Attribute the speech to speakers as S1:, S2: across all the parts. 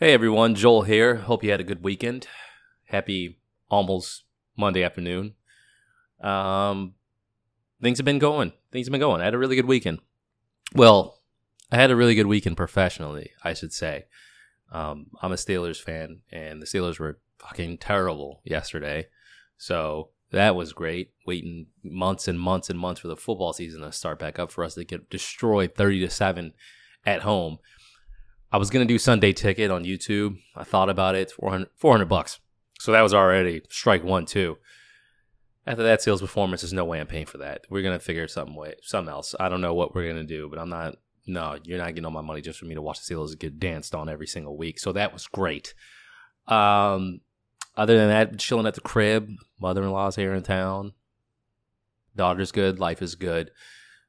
S1: Hey everyone, Joel here. Hope you had a good weekend. Happy almost Monday afternoon. Um, things have been going. Things have been going. I had a really good weekend. Well, I had a really good weekend professionally, I should say. Um, I'm a Steelers fan, and the Steelers were fucking terrible yesterday. So that was great. Waiting months and months and months for the football season to start back up for us to get destroyed 30 to 7 at home. I was gonna do Sunday ticket on YouTube. I thought about it, 400, 400 bucks. So that was already strike one, too. After that sales performance, there's no way I'm paying for that. We're gonna figure something way, something else. I don't know what we're gonna do, but I'm not. No, you're not getting all my money just for me to watch the Steelers get danced on every single week. So that was great. Um, other than that, chilling at the crib. Mother-in-law's here in town. Daughter's good. Life is good.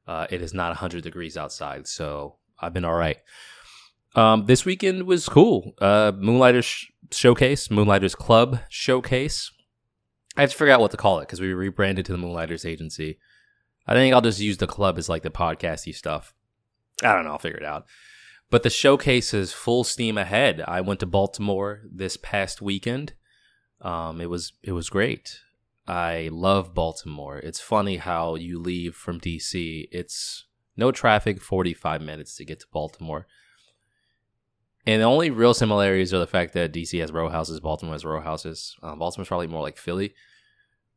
S1: Uh, it is not 100 degrees outside, so I've been all right. Um, this weekend was cool. Uh, Moonlighters sh- Showcase, Moonlighters Club Showcase. I just forgot what to call it because we rebranded to the Moonlighters Agency. I think I'll just use the club as like the podcasty stuff. I don't know. I'll figure it out. But the showcase is full steam ahead. I went to Baltimore this past weekend. Um, it was it was great. I love Baltimore. It's funny how you leave from DC. It's no traffic, forty five minutes to get to Baltimore. And the only real similarities are the fact that DC has row houses, Baltimore has row houses. Um, Baltimore's probably more like Philly,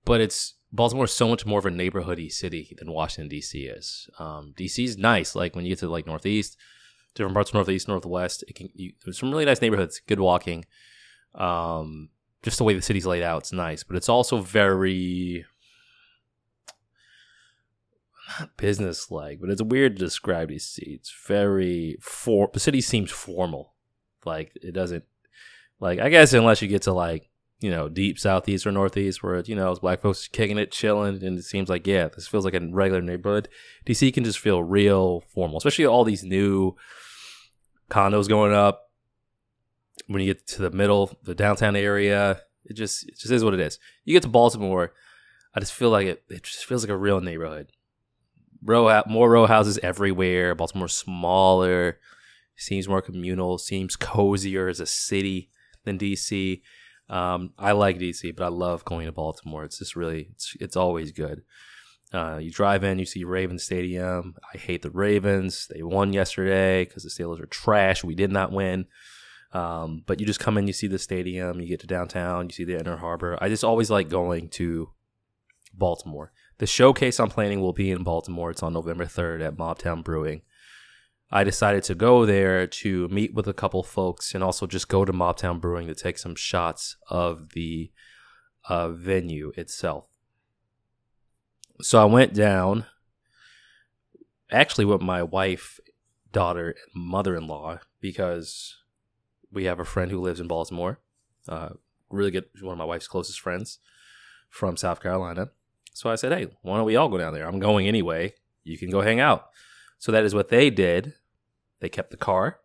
S1: but it's Baltimore is so much more of a neighborhoody city than Washington D.C. is. Um, D.C. is nice, like when you get to like Northeast, different parts of Northeast, Northwest. It can you, there's some really nice neighborhoods, good walking. Um, just the way the city's laid out, it's nice, but it's also very not business like, but it's weird to describe DC. It's very for the city seems formal. Like it doesn't like I guess unless you get to like, you know, deep southeast or northeast where you know, black folks kicking it, chilling, and it seems like, yeah, this feels like a regular neighborhood. DC can just feel real formal, especially all these new condos going up. When you get to the middle, the downtown area, it just it just is what it is. You get to Baltimore, I just feel like it it just feels like a real neighborhood row more row houses everywhere. Baltimore smaller, seems more communal, seems cozier as a city than DC. Um, I like DC, but I love going to Baltimore. It's just really, it's it's always good. Uh, you drive in, you see Ravens Stadium. I hate the Ravens. They won yesterday because the Steelers are trash. We did not win. Um, but you just come in, you see the stadium, you get to downtown, you see the Inner Harbor. I just always like going to Baltimore. The showcase I'm planning will be in Baltimore. It's on November 3rd at Mobtown Brewing. I decided to go there to meet with a couple folks and also just go to Mobtown Brewing to take some shots of the uh, venue itself. So I went down, actually with my wife, daughter, and mother-in-law because we have a friend who lives in Baltimore. Uh, really good, one of my wife's closest friends from South Carolina. So I said, hey, why don't we all go down there? I'm going anyway. You can go hang out. So that is what they did. They kept the car.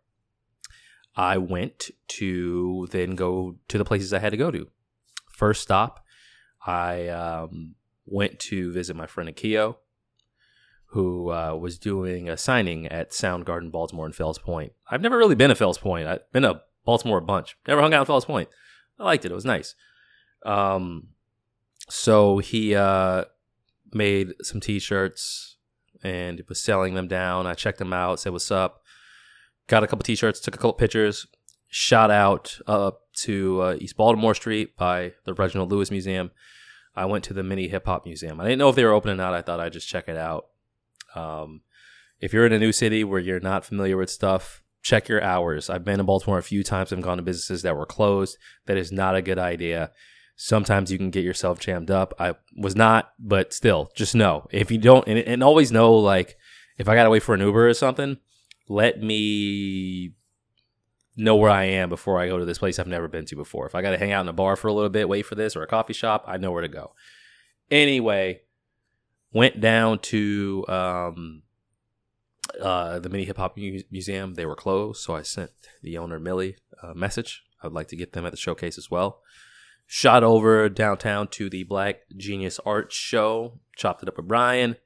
S1: I went to then go to the places I had to go to. First stop, I um, went to visit my friend Akio, who uh, was doing a signing at Soundgarden Baltimore in Fells Point. I've never really been to Fells Point. I've been to Baltimore a bunch. Never hung out in Fells Point. I liked it. It was nice. Um, so he uh, made some t-shirts and it was selling them down. I checked them out, said what's up. Got a couple t-shirts, took a couple pictures, Shout out up to uh, East Baltimore Street by the Reginald Lewis Museum. I went to the Mini Hip Hop Museum. I didn't know if they were open or not. I thought I'd just check it out. Um, if you're in a new city where you're not familiar with stuff, check your hours. I've been in Baltimore a few times. I've gone to businesses that were closed. That is not a good idea sometimes you can get yourself jammed up. I was not, but still, just know if you don't, and, and always know like if I gotta wait for an Uber or something, let me know where I am before I go to this place I've never been to before. If I gotta hang out in a bar for a little bit, wait for this or a coffee shop, I know where to go. Anyway, went down to um, uh, the Mini Hip Hop Museum. They were closed, so I sent the owner Millie a message. I'd like to get them at the showcase as well shot over downtown to the Black Genius Art Show. Chopped it up with Brian.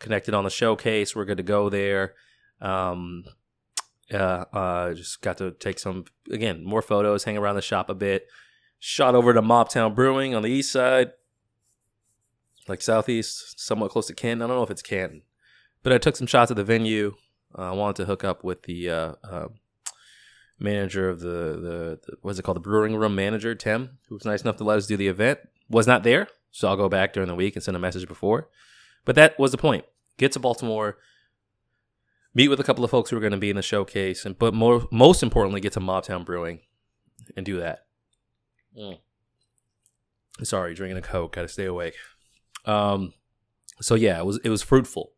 S1: Connected on the showcase. We're good to go there. Um, Uh, uh, just got to take some again more photos, hang around the shop a bit. Shot over to Mobtown Brewing on the east side, like southeast, somewhat close to Canton. I don't know if it's Canton, but I took some shots at the venue. Uh, I wanted to hook up with the uh, uh, manager of the, the, the what's it called, the brewing room manager, Tim, who was nice enough to let us do the event. Was not there, so I'll go back during the week and send a message before. But that was the point. Get to Baltimore, meet with a couple of folks who are going to be in the showcase, and but more most importantly, get to Mobtown Brewing and do that. Mm. Sorry, drinking a Coke. Got to stay awake. Um, so yeah, it was it was fruitful.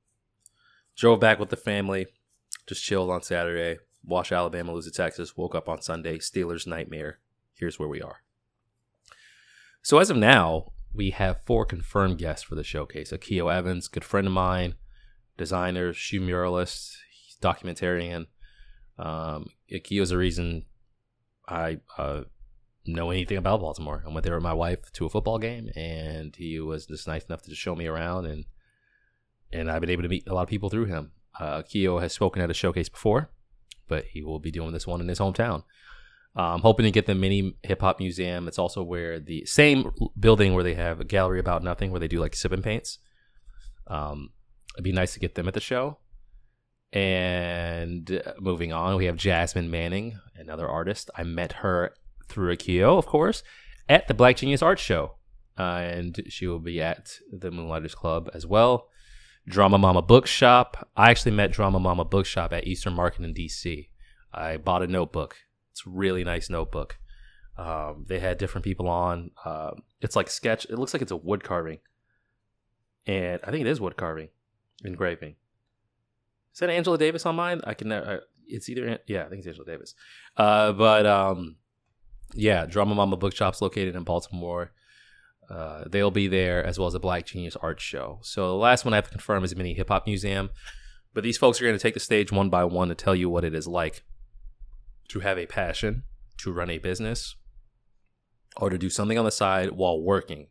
S1: Drove back with the family, just chilled on Saturday. Watched Alabama lose to Texas. Woke up on Sunday. Steelers nightmare. Here's where we are. So as of now, we have four confirmed guests for the showcase. Akio Evans, good friend of mine, designer, shoe muralist, documentarian. Um, Akio is the reason I uh, know anything about Baltimore. I went there with my wife to a football game, and he was just nice enough to just show me around, and and I've been able to meet a lot of people through him. Uh, Keo has spoken at a showcase before, but he will be doing this one in his hometown. I'm hoping to get the mini hip hop museum. It's also where the same building where they have a gallery about nothing, where they do like sip and paints. Um, it'd be nice to get them at the show. And uh, moving on, we have Jasmine Manning, another artist. I met her through Akio, of course, at the Black Genius Art Show. Uh, and she will be at the Moonlighters Club as well. Drama Mama Bookshop. I actually met Drama Mama Bookshop at Eastern Market in DC. I bought a notebook. It's a really nice notebook. Um, they had different people on. Uh, it's like sketch. It looks like it's a wood carving, and I think it is wood carving, engraving. Is that Angela Davis on mine? I can. Uh, it's either yeah, I think it's Angela Davis. Uh, but um, yeah, Drama Mama Bookshop's located in Baltimore. Uh, they'll be there as well as a Black Genius Art Show. So the last one I have to confirm is a mini hip hop museum. But these folks are going to take the stage one by one to tell you what it is like to have a passion, to run a business, or to do something on the side while working.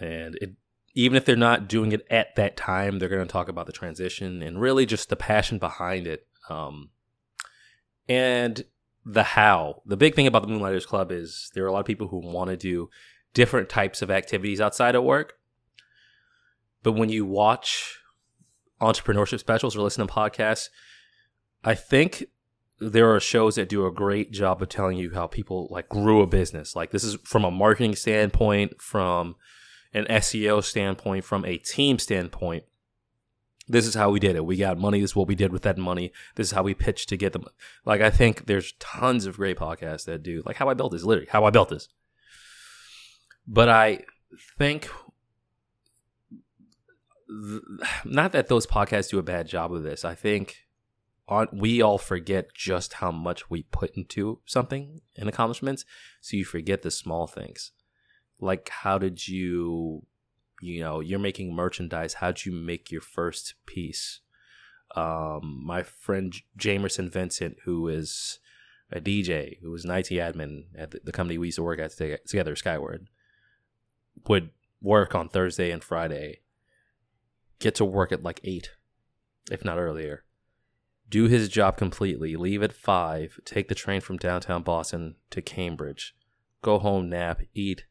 S1: And it, even if they're not doing it at that time, they're going to talk about the transition and really just the passion behind it. Um, and the how. The big thing about the Moonlighters Club is there are a lot of people who want to do different types of activities outside of work. But when you watch entrepreneurship specials or listen to podcasts, I think there are shows that do a great job of telling you how people like grew a business. Like this is from a marketing standpoint, from an SEO standpoint, from a team standpoint this is how we did it. We got money. This is what we did with that money. This is how we pitched to get them. Like I think there's tons of great podcasts that do like how I built this. Literally how I built this. But I think th- not that those podcasts do a bad job of this. I think on, we all forget just how much we put into something and accomplishments. So you forget the small things. Like how did you you know you're making merchandise how'd you make your first piece um, my friend jamerson vincent who is a dj who was an it admin at the, the company we used to work at together skyward would work on thursday and friday get to work at like 8 if not earlier. Do his job completely. Leave at 5 take the train from downtown boston to cambridge. Go home nap eat.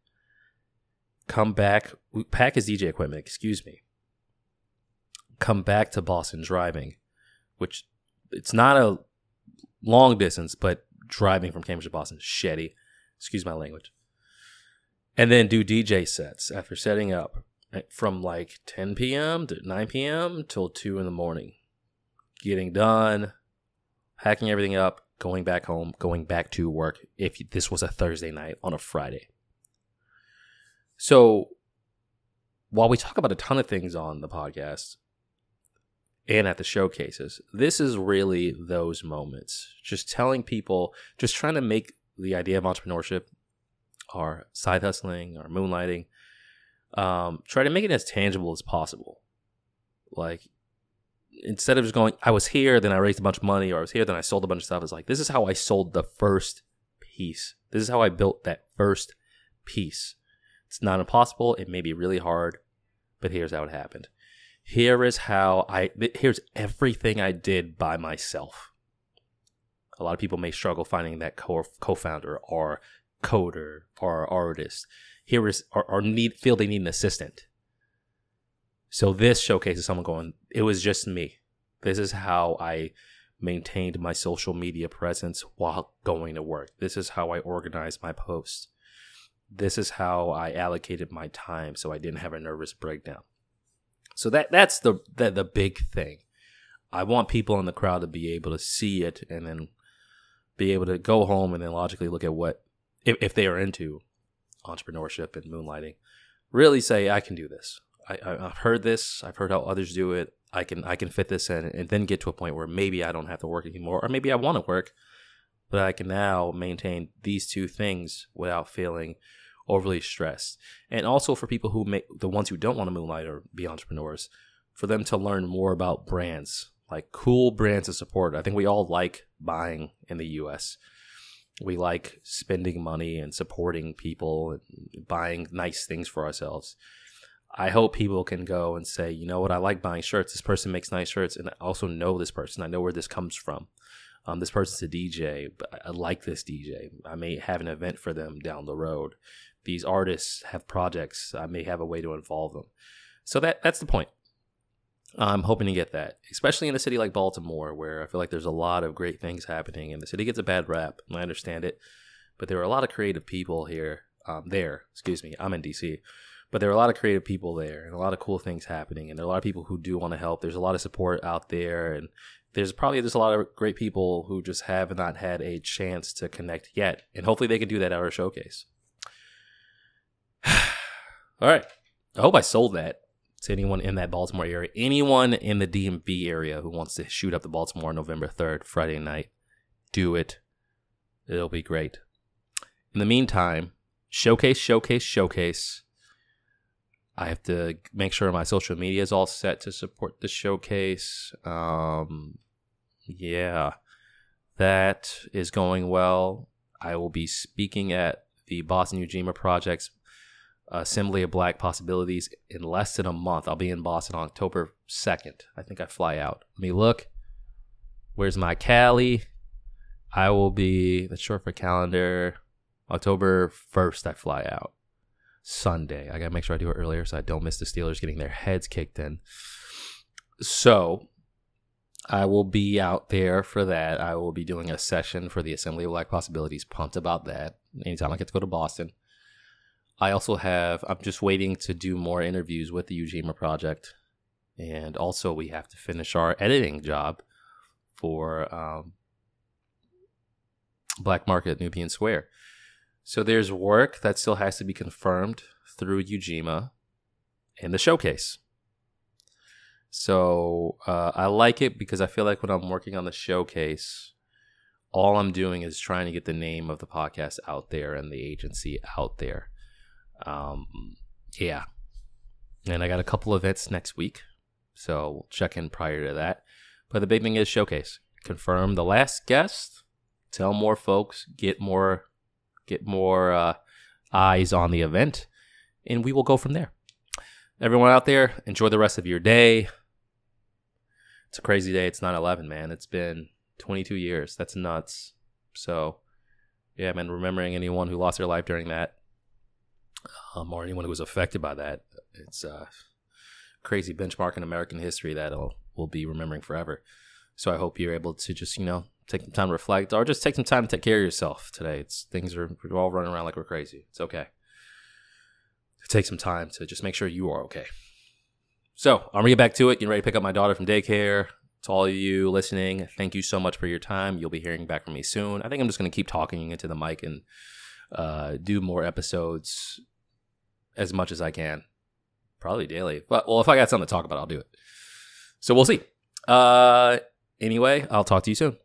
S1: Come back, pack his DJ equipment, excuse me, come back to Boston driving, which it's not a long distance, but driving from Cambridge to Boston shitty. Excuse my language. And then do DJ sets after setting up eh, from like 10 p.m. to 9 p.m. till 2 in the morning. Getting done, hacking everything up, going back home, going back to work if this was a Thursday night on a Friday. So while we talk about a ton of things on the podcast and at the showcases, this is really those moments. Just telling people, just trying to make the idea of entrepreneurship or side hustling or moonlighting, um, try to make it as tangible as possible. Like instead of just going, I was here, then I raised a bunch of money, or I was here, then I sold a bunch of stuff. It's like this is how I sold the first piece. This is how I built that first piece. It's not impossible. It may be really hard, but here's how it happened. Here is how I, here's everything I did by myself. A lot of people may struggle finding that co founder or coder or artist. Here is or, or need feel they need an assistant. So this showcases someone going, it was just me. This is how I maintained my social media presence while going to work. This is how I organized my posts. This is how I allocated my time so I didn't have a nervous breakdown. So that that's the the, the big thing. I want people in the crowd to be able to see it and then be able to go home and then logically look at what if, if they are into entrepreneurship and moonlighting, really say I can do this. I, I've heard this. I've heard how others do it. I can I can fit this in, and then get to a point where maybe I don't have to work anymore, or maybe I want to work, but I can now maintain these two things without feeling overly stressed. And also for people who make the ones who don't want to moonlight or be entrepreneurs, for them to learn more about brands, like cool brands to support. I think we all like buying in the U.S. We like spending money and supporting people and buying nice things for ourselves. I hope people can go and say, you know what, I like buying shirts. This person makes nice shirts, and I also know this person. I know where this comes from. Um, this person's a DJ, but I like this DJ. I may have an event for them down the road. These artists have projects. I may have a way to involve them. So that that's the point. I'm hoping to get that, especially in a city like Baltimore, where I feel like there's a lot of great things happening, and the city gets a bad rap. And I understand it, but there are a lot of creative people here. Um, there, excuse me, I'm in DC but there are a lot of creative people there and a lot of cool things happening and there are a lot of people who do want to help there's a lot of support out there and there's probably there's a lot of great people who just have not had a chance to connect yet and hopefully they can do that at our showcase all right i hope i sold that to anyone in that baltimore area anyone in the dmv area who wants to shoot up the baltimore november 3rd friday night do it it'll be great in the meantime showcase showcase showcase I have to make sure my social media is all set to support the showcase. Um, yeah, that is going well. I will be speaking at the Boston Ujima Project's Assembly of Black Possibilities in less than a month. I'll be in Boston on October 2nd. I think I fly out. Let me look. Where's my Cali? I will be, that's short for calendar, October 1st, I fly out. Sunday. I got to make sure I do it earlier so I don't miss the Steelers getting their heads kicked in. So I will be out there for that. I will be doing a session for the Assembly of Black Possibilities. Pumped about that. Anytime I get to go to Boston. I also have, I'm just waiting to do more interviews with the Ujima Project. And also, we have to finish our editing job for um, Black Market Nubian Square. So there's work that still has to be confirmed through Ujima and the showcase. So uh, I like it because I feel like when I'm working on the showcase, all I'm doing is trying to get the name of the podcast out there and the agency out there. Um, yeah. And I got a couple events next week. So we'll check in prior to that. But the big thing is showcase. Confirm the last guest, tell more folks, get more get more uh, eyes on the event, and we will go from there. Everyone out there, enjoy the rest of your day. It's a crazy day. It's 9 11, man. It's been 22 years. That's nuts. So, yeah, man, remembering anyone who lost their life during that, um, or anyone who was affected by that, it's a crazy benchmark in American history that we'll be remembering forever. So I hope you're able to just, you know, take some time to reflect, or just take some time to take care of yourself today. It's things are we're all running around like we're crazy. It's okay. Take some time to just make sure you are okay. So I'm gonna get back to it. Getting ready to pick up my daughter from daycare. To all of you listening, thank you so much for your time. You'll be hearing back from me soon. I think I'm just gonna keep talking into the mic and uh, do more episodes as much as I can, probably daily. But well, if I got something to talk about, I'll do it. So we'll see. Uh, anyway, I'll talk to you soon.